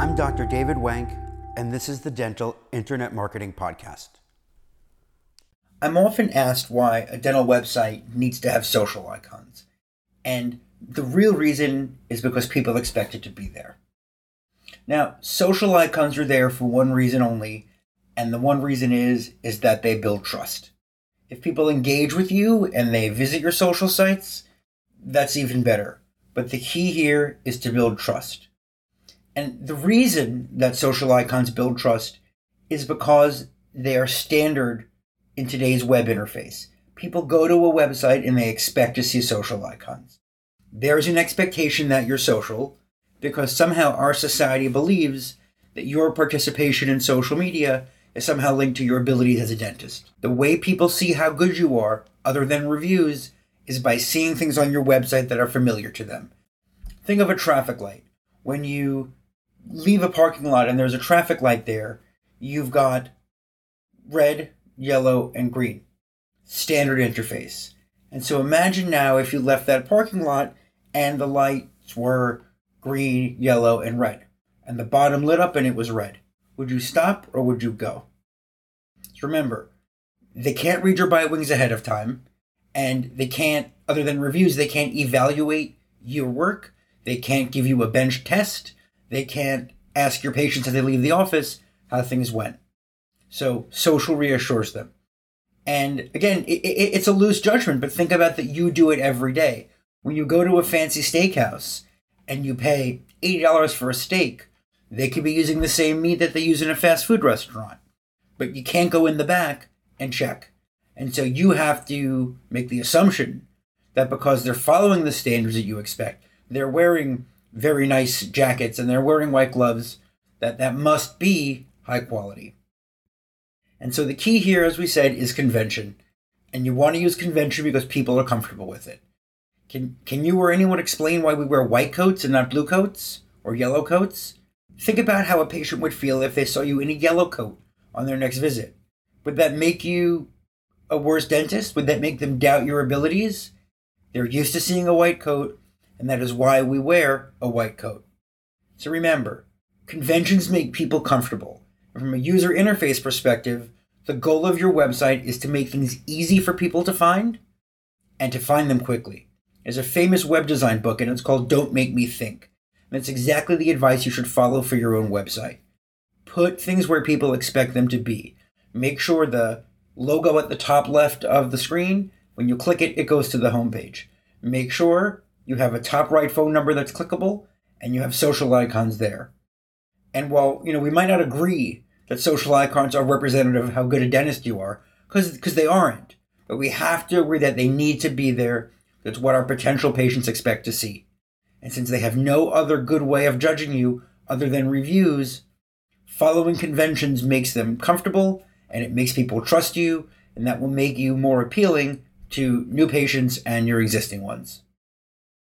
Dr. David Wank, and this is the Dental Internet Marketing Podcast. I'm often asked why a dental website needs to have social icons. And the real reason is because people expect it to be there. Now, social icons are there for one reason only, and the one reason is is that they build trust. If people engage with you and they visit your social sites, that's even better. But the key here is to build trust. And the reason that social icons build trust is because they are standard in today's web interface. People go to a website and they expect to see social icons. There's an expectation that you're social because somehow our society believes that your participation in social media is somehow linked to your ability as a dentist. The way people see how good you are, other than reviews, is by seeing things on your website that are familiar to them. Think of a traffic light. When you leave a parking lot and there's a traffic light there, you've got red, yellow, and green. Standard interface. And so imagine now if you left that parking lot and the lights were green, yellow, and red, and the bottom lit up and it was red. Would you stop or would you go? So remember, they can't read your bite wings ahead of time, and they can't, other than reviews, they can't evaluate your work. They can't give you a bench test. They can't ask your patients as they leave the office how things went. So social reassures them. And again, it, it, it's a loose judgment, but think about that you do it every day. When you go to a fancy steakhouse and you pay $80 for a steak, they could be using the same meat that they use in a fast food restaurant. But you can't go in the back and check. And so you have to make the assumption that because they're following the standards that you expect, they're wearing very nice jackets and they're wearing white gloves, that that must be high quality. And so the key here, as we said, is convention. And you want to use convention because people are comfortable with it. Can, can you or anyone explain why we wear white coats and not blue coats or yellow coats? Think about how a patient would feel if they saw you in a yellow coat on their next visit. Would that make you a worse dentist? Would that make them doubt your abilities? They're used to seeing a white coat, and that is why we wear a white coat. So remember, conventions make people comfortable. From a user interface perspective, the goal of your website is to make things easy for people to find and to find them quickly. There's a famous web design book, and it's called Don't Make Me Think. And it's exactly the advice you should follow for your own website. Put things where people expect them to be. Make sure the logo at the top left of the screen, when you click it, it goes to the homepage. Make sure you have a top right phone number that's clickable and you have social icons there. And while, you know, we might not agree that social icons are representative of how good a dentist you are, because they aren't, but we have to agree that they need to be there that's what our potential patients expect to see. And since they have no other good way of judging you other than reviews, following conventions makes them comfortable and it makes people trust you, and that will make you more appealing to new patients and your existing ones.